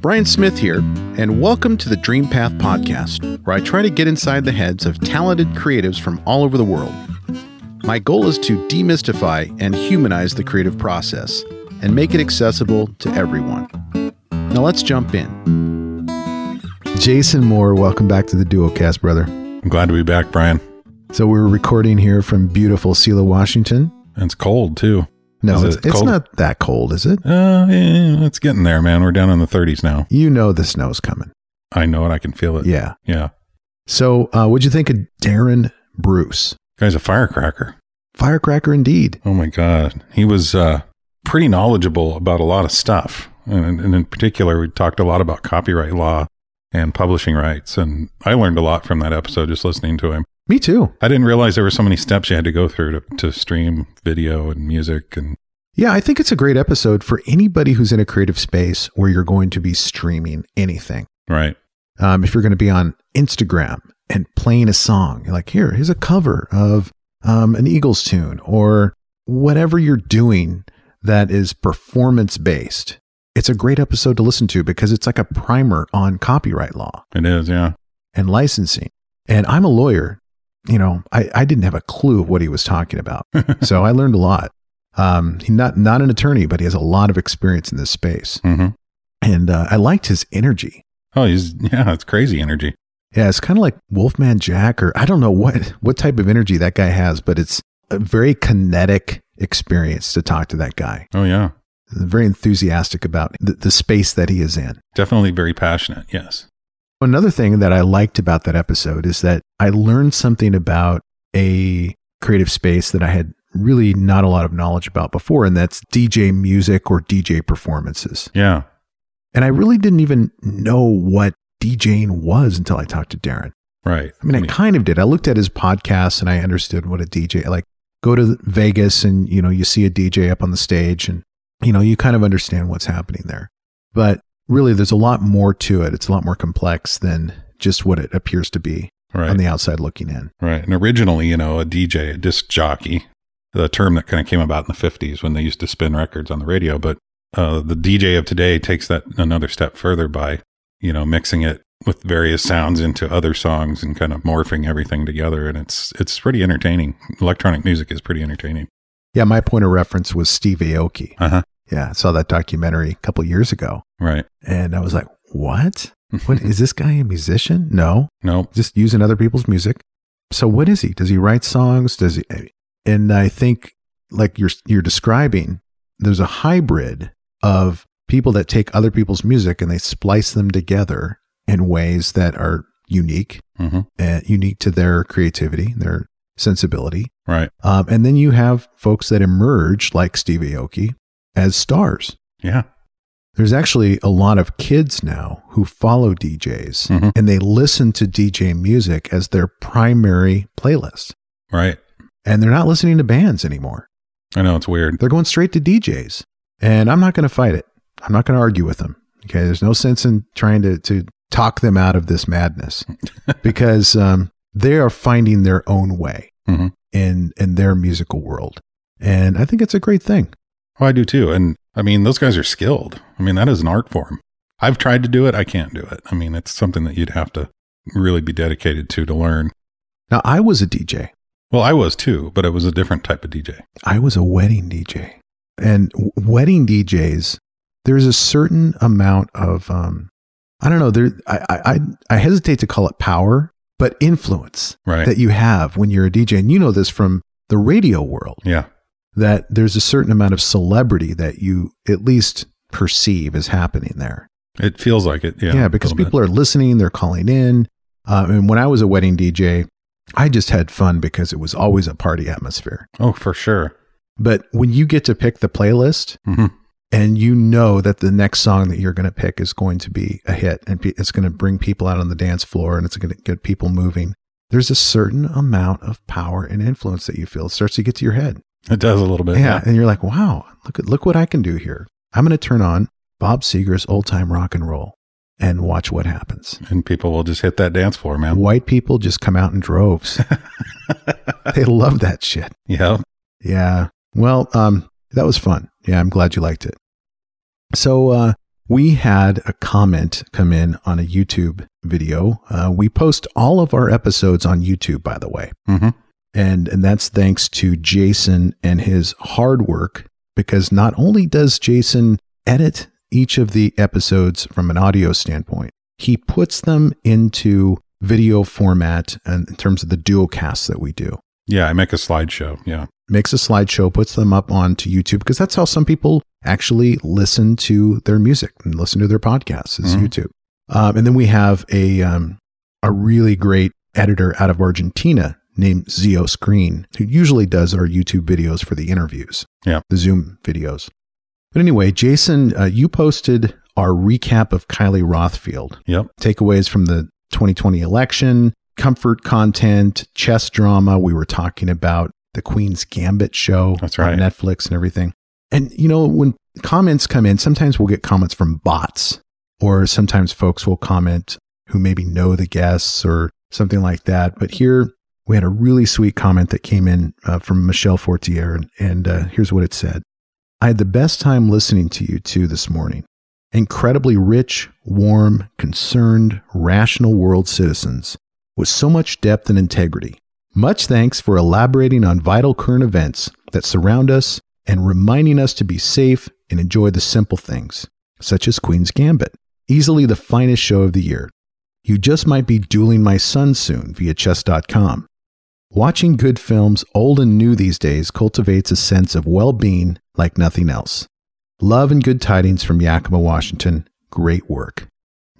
Brian Smith here, and welcome to the Dream Path Podcast, where I try to get inside the heads of talented creatives from all over the world. My goal is to demystify and humanize the creative process and make it accessible to everyone. Now let's jump in. Jason Moore, welcome back to the Duocast, brother. I'm glad to be back, Brian. So we're recording here from beautiful Selah, Washington. And it's cold too. No, it's, it it's not that cold, is it? Uh, yeah, it's getting there, man. We're down in the 30s now. You know the snow's coming. I know it. I can feel it. Yeah. Yeah. So, uh, what'd you think of Darren Bruce? Guy's a firecracker. Firecracker indeed. Oh my God. He was uh, pretty knowledgeable about a lot of stuff. And, and in particular, we talked a lot about copyright law and publishing rights. And I learned a lot from that episode just listening to him. Me too. I didn't realize there were so many steps you had to go through to, to stream video and music. And Yeah, I think it's a great episode for anybody who's in a creative space where you're going to be streaming anything. right. Um, if you're going to be on Instagram and playing a song, you're like, here, here's a cover of um, an Eagles tune or whatever you're doing that is performance based. It's a great episode to listen to because it's like a primer on copyright law It is. Yeah. and licensing. And I'm a lawyer. You know, I, I didn't have a clue of what he was talking about. so I learned a lot. Um, he's not, not an attorney, but he has a lot of experience in this space. hmm And uh, I liked his energy. Oh, he's, yeah, it's crazy energy. Yeah, it's kind of like Wolfman Jack, or I don't know what what type of energy that guy has, but it's a very kinetic experience to talk to that guy. Oh, yeah. Very enthusiastic about the, the space that he is in. Definitely very passionate. Yes. Another thing that I liked about that episode is that I learned something about a creative space that I had really not a lot of knowledge about before, and that's DJ music or DJ performances. Yeah. And I really didn't even know what DJing was until I talked to Darren. Right. I mean, I kind of did. I looked at his podcast and I understood what a DJ like. Go to Vegas and you know you see a DJ up on the stage and you know you kind of understand what's happening there. But really, there's a lot more to it. It's a lot more complex than just what it appears to be right. on the outside looking in. right. And originally, you know, a DJ, a disc jockey, the term that kind of came about in the 50s when they used to spin records on the radio. But uh, the DJ of today takes that another step further by, you know, mixing it with various sounds into other songs and kind of morphing everything together. And it's it's pretty entertaining. Electronic music is pretty entertaining. Yeah, my point of reference was Steve Aoki. Uh huh. Yeah, I saw that documentary a couple years ago, Right. and I was like, "What? What is this guy a musician? No, Nope. just using other people's music. So what is he? Does he write songs? Does he? And I think, like you're you're describing, there's a hybrid of people that take other people's music and they splice them together in ways that are unique, hmm uh, unique to their creativity, their sensibility. Right. Um, and then you have folks that emerge, like Steve Aoki, as stars. Yeah. There's actually a lot of kids now who follow DJs Mhm. and they listen to DJ music as their primary playlist. Right. And they're not listening to bands anymore. I know it's weird. They're going straight to DJs. And I'm not going to fight it. I'm not going to argue with them. Okay. There's no sense in trying to, to talk them out of this madness because um, they are finding their own way Mhm. in, in their musical world. And I think it's a great thing. Oh, I do too. And I mean, those guys are skilled. I mean, that is an art form. I've tried to do it. I can't do it. I mean, it's something that you'd have to really be dedicated to to learn. Now, I was a DJ. Well, I was too, but it was a different type of DJ. I was a wedding DJ. And w- wedding DJs, there's a certain amount of, um, I don't know, there, I, I, I- I hesitate to call it power, but influence Right. that you have when you're a DJ. And you know this from the radio world, yeah. That there's a certain amount of celebrity that you at least perceive is happening there. It feels like it. Yeah. Yeah, because people are listening, they're calling in. Uh, and when I was a wedding DJ, I just had fun because it was always a party atmosphere. Oh, for sure. But when you get to pick the playlist hmm and you know that the next song that you're going to pick is going to be a hit and pe- it's going to bring people out on the dance floor and it's going to get people moving, there's a certain amount of power and influence that you feel. It starts to get to your head. It does a little bit. yeah. And you're like, wow, look at, look what I can do here. I'm going to turn on Bob Seger's old time rock and roll and watch what happens. And people will just hit that dance floor, man. White people just come out in droves. they love that shit. yeah. Yeah. Well, um, that was fun. Yeah, I'm glad you liked it. So, uh, we had a comment come in on a YouTube video. Uh, we post all of our episodes on YouTube, by the way. Mhm. And, and that's thanks to Jason and his hard work, because not only does Jason edit each of the episodes from an audio standpoint, he puts them into video format and in terms of the duocasts that we do Yeah, I make a slideshow. Yeah. makes a slideshow, puts them up onto YouTube because that's how some people actually listen to their music and listen to their podcasts is Mhm. YouTube. Um, and then we have a um, a really great editor out of Argentina named Zio Screen who usually does our YouTube videos for the interviews, Yeah. the Zoom videos. But anyway, Jason, uh, you posted our recap of Kylie Rothfield Yep. takeaways from the 2020 election, comfort content, chess drama. We were talking about the Queen's Gambit show That's on right. Netflix and everything. And, you know, when comments come in, sometimes we'll get comments from bots, or sometimes folks will comment who maybe know the guests or something like that. But here we had a really sweet comment that came in uh, from Michelle Fortier. And, and uh, here's what it said I had the best time listening to you two this morning incredibly rich, warm, concerned, rational world citizens with so much depth and integrity. Much thanks for elaborating on vital current events that surround us and reminding us to be safe and enjoy the simple things, such as Queen's Gambit, easily the finest show of the year. You just might be dueling my son soon via chess.com. Watching good films, old and new these days, cultivates a sense of well being like nothing else. Love and good tidings from Yakima, Washington. Great work.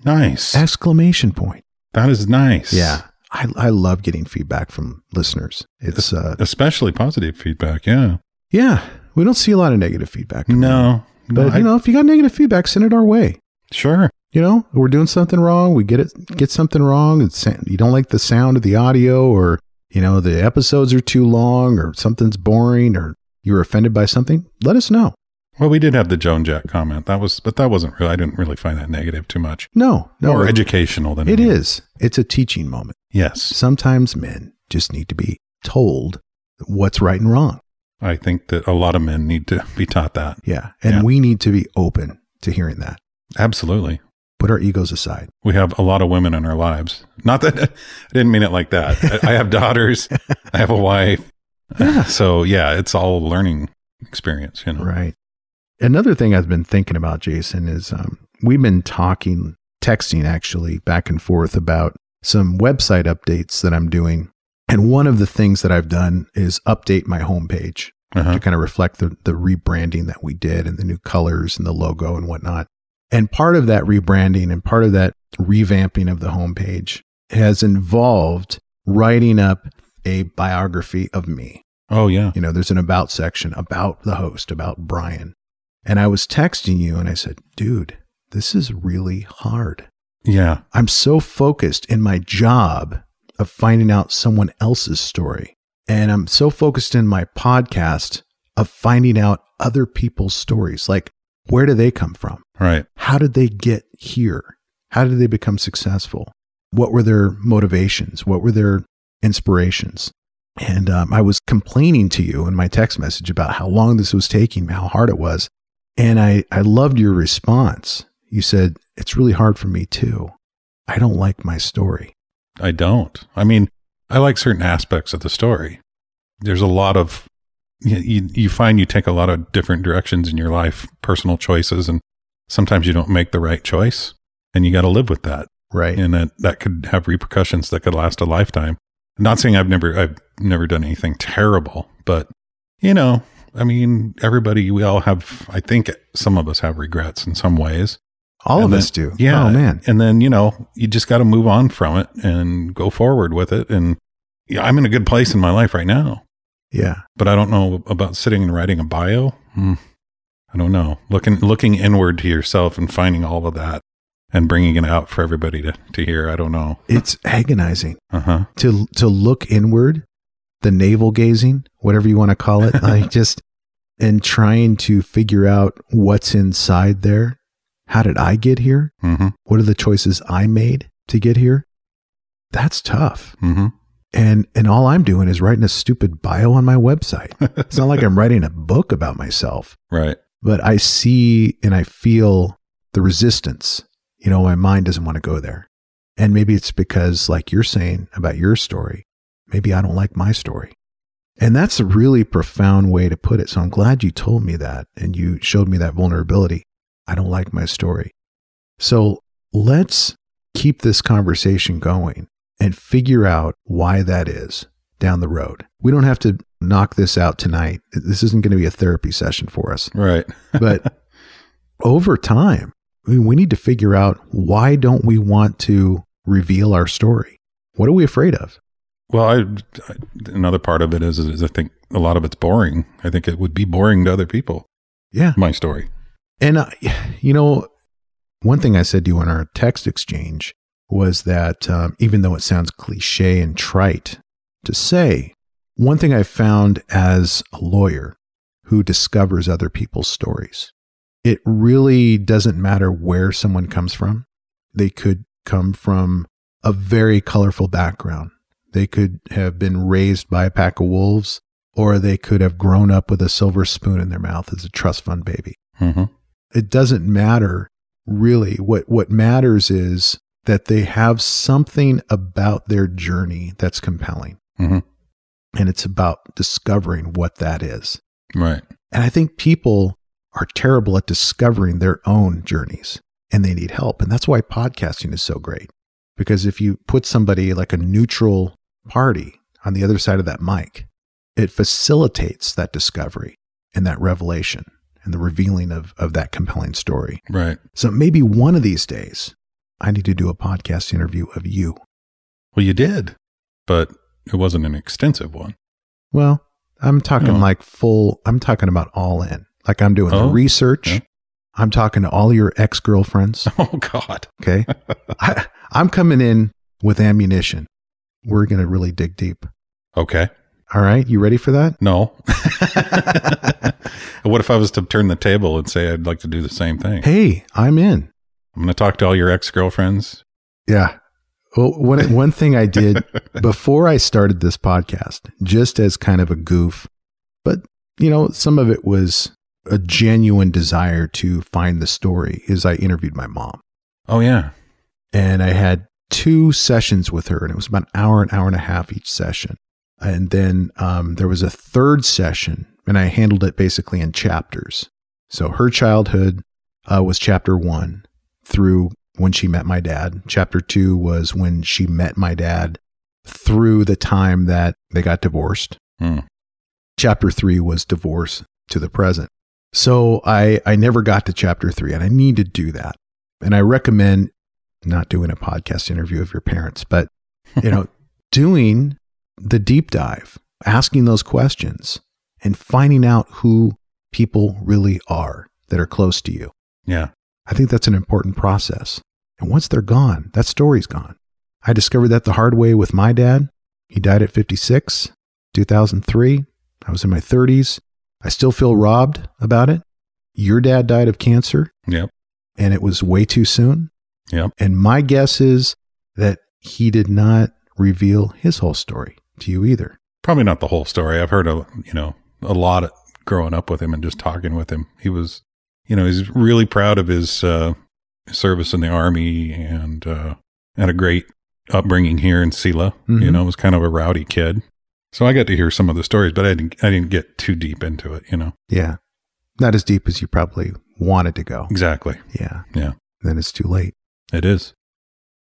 Nice. Exclamation point. That is nice. Yeah. I, I love getting feedback from listeners. It's, uh, Especially positive feedback. Yeah. yeah, we don't see a lot of negative feedback. No. no, But, you know, if you got negative feedback, send it our way. sure. You know, we're doing something wrong. We get it, get something wrong. It's, you don't like the sound of the audio or, you know, the episodes are too long or something's boring or you're offended by something. Let us know. Well, we did have the Joan Jack comment. That was, but that wasn't really, I didn't really find that negative too much. No, no, More it- educational than it anything. is. It's a teaching moment. Yes. Sometimes men just need to be told what's right and wrong. I think that a lot of men need to be taught that. Yeah. And Yeah. we need to be open to hearing that. Absolutely. Put our egos aside. We have a lot of women in our lives. Not that I didn't mean it like that. I have daughters. I have a wife. Yeah. So yeah, it's all learning experience, you know. Right. Another thing I've been thinking about, Jason, is um, we've been talking, texting actually back and forth about some website updates that I'm doing. And one of the things that I've done is update my homepage Uh-huh. to kind of reflect the, the rebranding that we did and the new colors and the logo and whatnot. And part of that rebranding and part of that revamping of the homepage has involved writing up a biography of me. Oh yeah. You know, there's an about section about the host, about Brian. And I was texting you and I said, dude, this is really hard. Yeah. I'm so focused in my job of finding out someone else's story. And I'm so focused in my podcast of finding out other people's stories. Like, where do they come from? Right. How did they get here? How did they become successful? What were their motivations? What were their inspirations? And um, I was complaining to you in my text message about how long this was taking, how hard it was. And I, I loved your response. You said, It's really hard for me too. I don't like my story. I don't. I mean, I like certain aspects of the story. There's a lot of you, you you find you take a lot of different directions in your life, personal choices, and sometimes you don't make the right choice, and you got to live with that. Right. and that that could have repercussions that could last a lifetime. I'm not saying I've never I've never done anything terrible, but you know, I mean, everybody we all have. I think some of us have regrets in some ways. All And of then- us do. Yeah, Oh, man. And then you know, you just got to move on from it and go forward with it. And yeah, I'm in a good place in my life right now, Yeah. but I don't know about sitting and writing a bio. Hmm. I don't know. Looking looking inward to yourself and finding all of that and bringing it out for everybody to to hear. I don't know. It's agonizing Uh huh. to to look inward, the navel gazing, whatever you want to call it, like just and trying to figure out what's inside there. How did I get here? Mm-hmm. What are the choices I made to get here? That's tough. Mm-hmm. And and all I'm doing is writing a stupid bio on my website. It's not like I'm writing a book about myself, Right. but I see and I feel the resistance. You know, my mind doesn't want to go there. And maybe it's because, like you're saying about your story, maybe I don't like my story. And that's a really profound way to put it. So I'm glad you told me that and you showed me that vulnerability. I don't like my story. So let's keep this conversation going and figure out why that is down the road. We don't have to knock this out tonight. This isn't going to be a therapy session for us. Right. but over time, we need to figure out why don't we want to reveal our story? What are we afraid of? Well, I, I, another part of it is, is I think a lot of it's boring. I think it would be boring to other people. Yeah. My story. And, uh, you know, one thing I said to you in our text exchange was that um, even though it sounds cliche and trite to say, one thing I found as a lawyer who discovers other people's stories, it really doesn't matter where someone comes from. They could come from a very colorful background they could have been raised by a pack of wolves, or they could have grown up with a silver spoon in their mouth as a trust fund baby. Mm-hmm. It doesn't matter really. What, what matters is that they have something about their journey that's compelling. Mm-hmm. And it's about discovering what that is. Right. And I think people are terrible at discovering their own journeys and they need help. And that's why podcasting is so great. Because if you put somebody like a neutral party on the other side of that mic, it facilitates that discovery and that revelation and the revealing of, of that compelling story. Right. So maybe one of these days, I need to do a podcast interview of you. Well, you did, but it wasn't an extensive one. Well, I'm talking Oh. like full, I'm talking about all in. Like I'm doing the Oh, research. yeah. I'm talking to all your ex girlfriends. Oh, God. Okay. I, I'm coming in with ammunition. We're going to really dig deep. Okay. All right. You ready for that? No. what if I was to turn the table and say I'd like to do the same thing? Hey, I'm in. I'm going to talk to all your ex girlfriends. Yeah. Well, one, one thing I did before I started this podcast, just as kind of a goof, but you know, some of it was a genuine desire to find the story, is I interviewed my mom. Oh, yeah. and I had two sessions with her, and it was about an hour, an hour and a half each session. And then um, there was a third session, and I handled it basically in chapters. So her childhood uh, was chapter one through when she met my dad. Chapter two was when she met my dad through the time that they got divorced. Hmm. Chapter three was divorce to the present. So I, I never got to chapter three, and I need to do that. And I recommend not doing a podcast interview of your parents, but you know, doing the deep dive, asking those questions and finding out who people really are that are close to you. Yeah. I think that's an important process. And once they're gone, that story's gone. I discovered that the hard way with my dad. He died at 56, 2003. I was in my 30s. I still feel robbed about it. Your dad died of cancer Yep. and it was way too soon. Yep. And my guess is that he did not reveal his whole story to you either. Probably not the whole story. I've heard a you know a lot of, growing up with him and just talking with him. He was, you know, he's really proud of his uh, service in the army and uh, had a great upbringing here in Selah. You Mhm. know, was kind of a rowdy kid. So I got to hear some of the stories, but I didn't. I didn't get too deep into it. You know, Yeah. Not as deep as you probably wanted to go. exactly. Yeah. Yeah. Then it's too late. It is.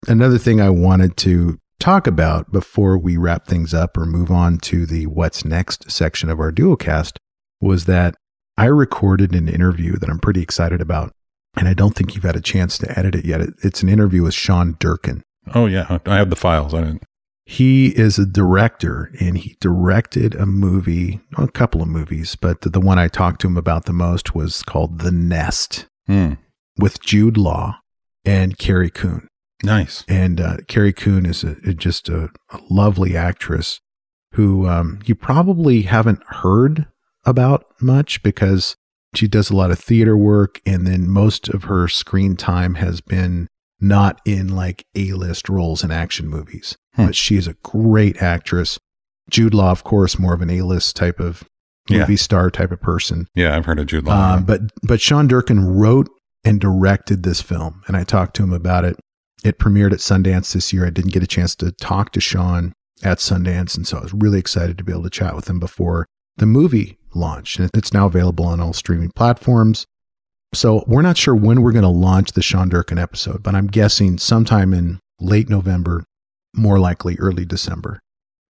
Another thing I wanted to talk about before we wrap things up or move on to the what's next section of our duocast was that I recorded an interview that I'm pretty excited about. And I don't think you've had a chance to edit it yet. It's an interview with Sean Durkin. Oh yeah, I have the files. I didn't. He is a director and he directed a movie, a couple of movies, but the, the one I talked to him about the most was called The Nest Hmm. with Jude Law and Carrie Coon. Nice. And uh, Carrie Coon is a, just a, a lovely actress who um, you probably haven't heard about much because she does a lot of theater work. And then most of her screen time has been not in like A list roles in action movies. Hmm. But she is a great actress. Jude Law, of course, more of an A list type of Yeah. movie star type of person. Yeah, I've heard of Jude Law. Um, but but Sean Durkin wrote and directed this film. And I talked to him about it. It premiered at Sundance this year. I didn't get a chance to talk to Sean at Sundance. And so I was really excited to be able to chat with him before the movie launched. And it's now available on all streaming platforms. So we're not sure when we're going to launch the Sean Durkin episode, but I'm guessing sometime in late November, more likely early December.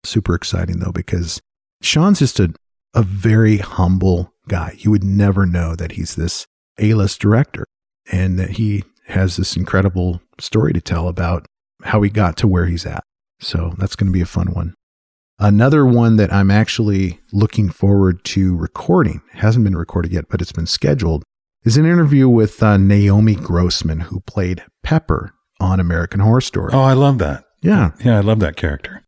Super exciting though, because Sean's just a, a very humble guy. You would never know that he's this A list director and that he has this incredible story to tell about how he got to where he's at. So that's going to be a fun one. Another one that I'm actually looking forward to recording, hasn't been recorded yet, but it's been scheduled, is an interview with uh, Naomi Grossman, who played Pepper on American Horror Story. Oh, I love that. Yeah. Yeah, I love that character.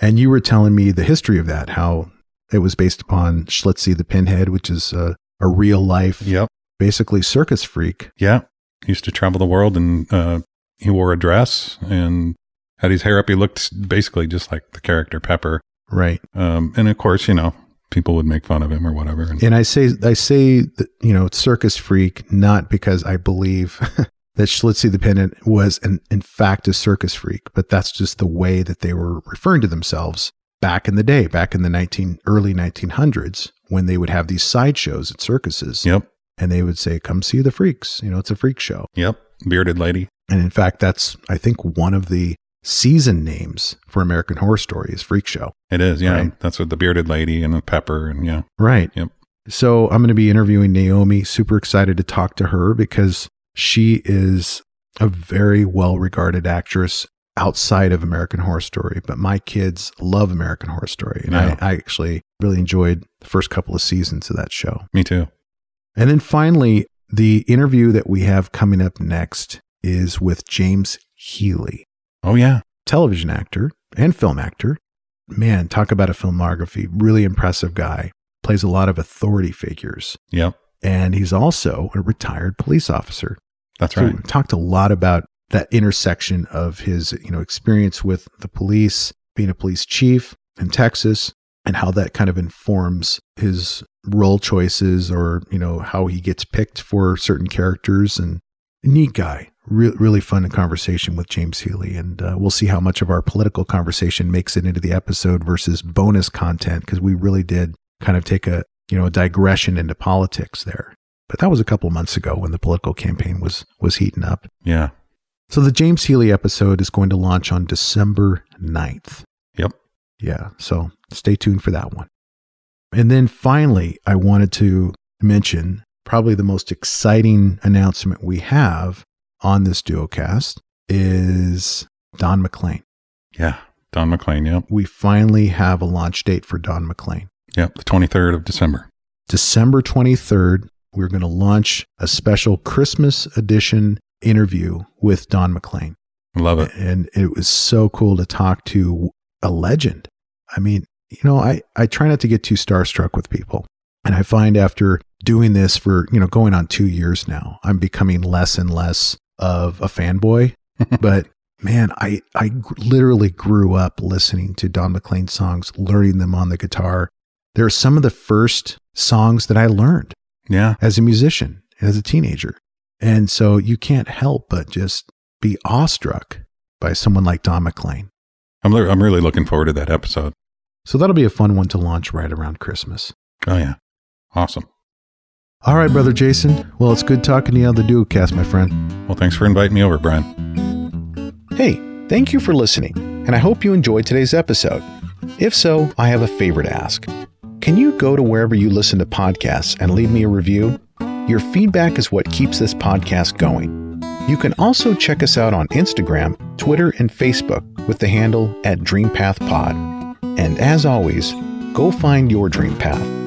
And you were telling me the history of that, how it was based upon Schlitzie the Pinhead, which is a, a real life, Yep. basically circus freak. Yeah. He used to travel the world and uh, he wore a dress and had his hair up. He looked basically just like the character Pepper. Right. Um, and of course, you know, people would make fun of him or whatever. And And I say I say that you know circus freak not because I believe that Schlitzie the Pinhead was an, in fact a circus freak, but that's just the way that they were referring to themselves back in the day, back in the 19 early 1900s when they would have these sideshows at circuses yep. and they would say come see the freaks, you know, it's a freak show. Yep. Bearded lady. And in fact, that's I think one of the season names for American Horror Story is Freak Show. It is. Yeah. Right. That's what the bearded lady and the pepper. And yeah. Right. Yep. So I'm going to be interviewing Naomi. Super excited to talk to her because she is a very well regarded actress outside of American Horror Story. But my kids love American Horror Story. And Yeah. I, I actually really enjoyed the first couple of seasons of that show. Me too. And then finally, the interview that we have coming up next is with James Healy, Oh, yeah. television actor and film actor. Man, talk about a filmography. Really impressive guy. Plays a lot of authority figures Yep. and he's also a retired police officer. That's So right. we talked a lot about that intersection of his, you know, experience with the police, being a police chief in Texas, and how that kind of informs his role choices or, you know, how he gets picked for certain characters and neat guy. Re- really fun conversation with James Healy. And uh, we'll see how much of our political conversation makes it into the episode versus bonus content because we really did kind of take a, you know, a digression into politics there. But that was a couple months ago when the political campaign was was heating up. Yeah. So the James Healy episode is going to launch on December 9th. Yep. Yeah, so stay tuned for that one. And then finally, I wanted to mention probably the most exciting announcement we have on this duocast is Don McLean. Yeah. Don McLean. Yep. We finally have a launch date for Don McLean. Yep. The 23rd of December. December 23rd, we're going to launch a special Christmas edition interview with Don McLean. Love it. And it was so cool to talk to a legend. I mean, you know, I, I try not to get too starstruck with people. And I find after doing this for, you know, going on two years now, I'm becoming less and less of a fanboy. but man, I I literally grew up listening to Don McLean songs, learning them on the guitar. They're some of the first songs that I learned Yeah. as a musician, as a teenager. And so you can't help but just be awestruck by someone like Don McLean. I'm, li- I'm really looking forward to that episode. So that'll be a fun one to launch right around Christmas. Oh, yeah. Awesome. All right, brother Jason. Well, it's good talking to you on the Duocast, my friend. Well, thanks for inviting me over, Brian. Hey, thank you for listening, and I hope you enjoyed today's episode. If so, I have a favor to ask. Can you go to wherever you listen to podcasts and leave me a review? Your feedback is what keeps this podcast going. You can also check us out on Instagram, Twitter, and Facebook with the handle at DreamPathPod. And as always, go find your dream path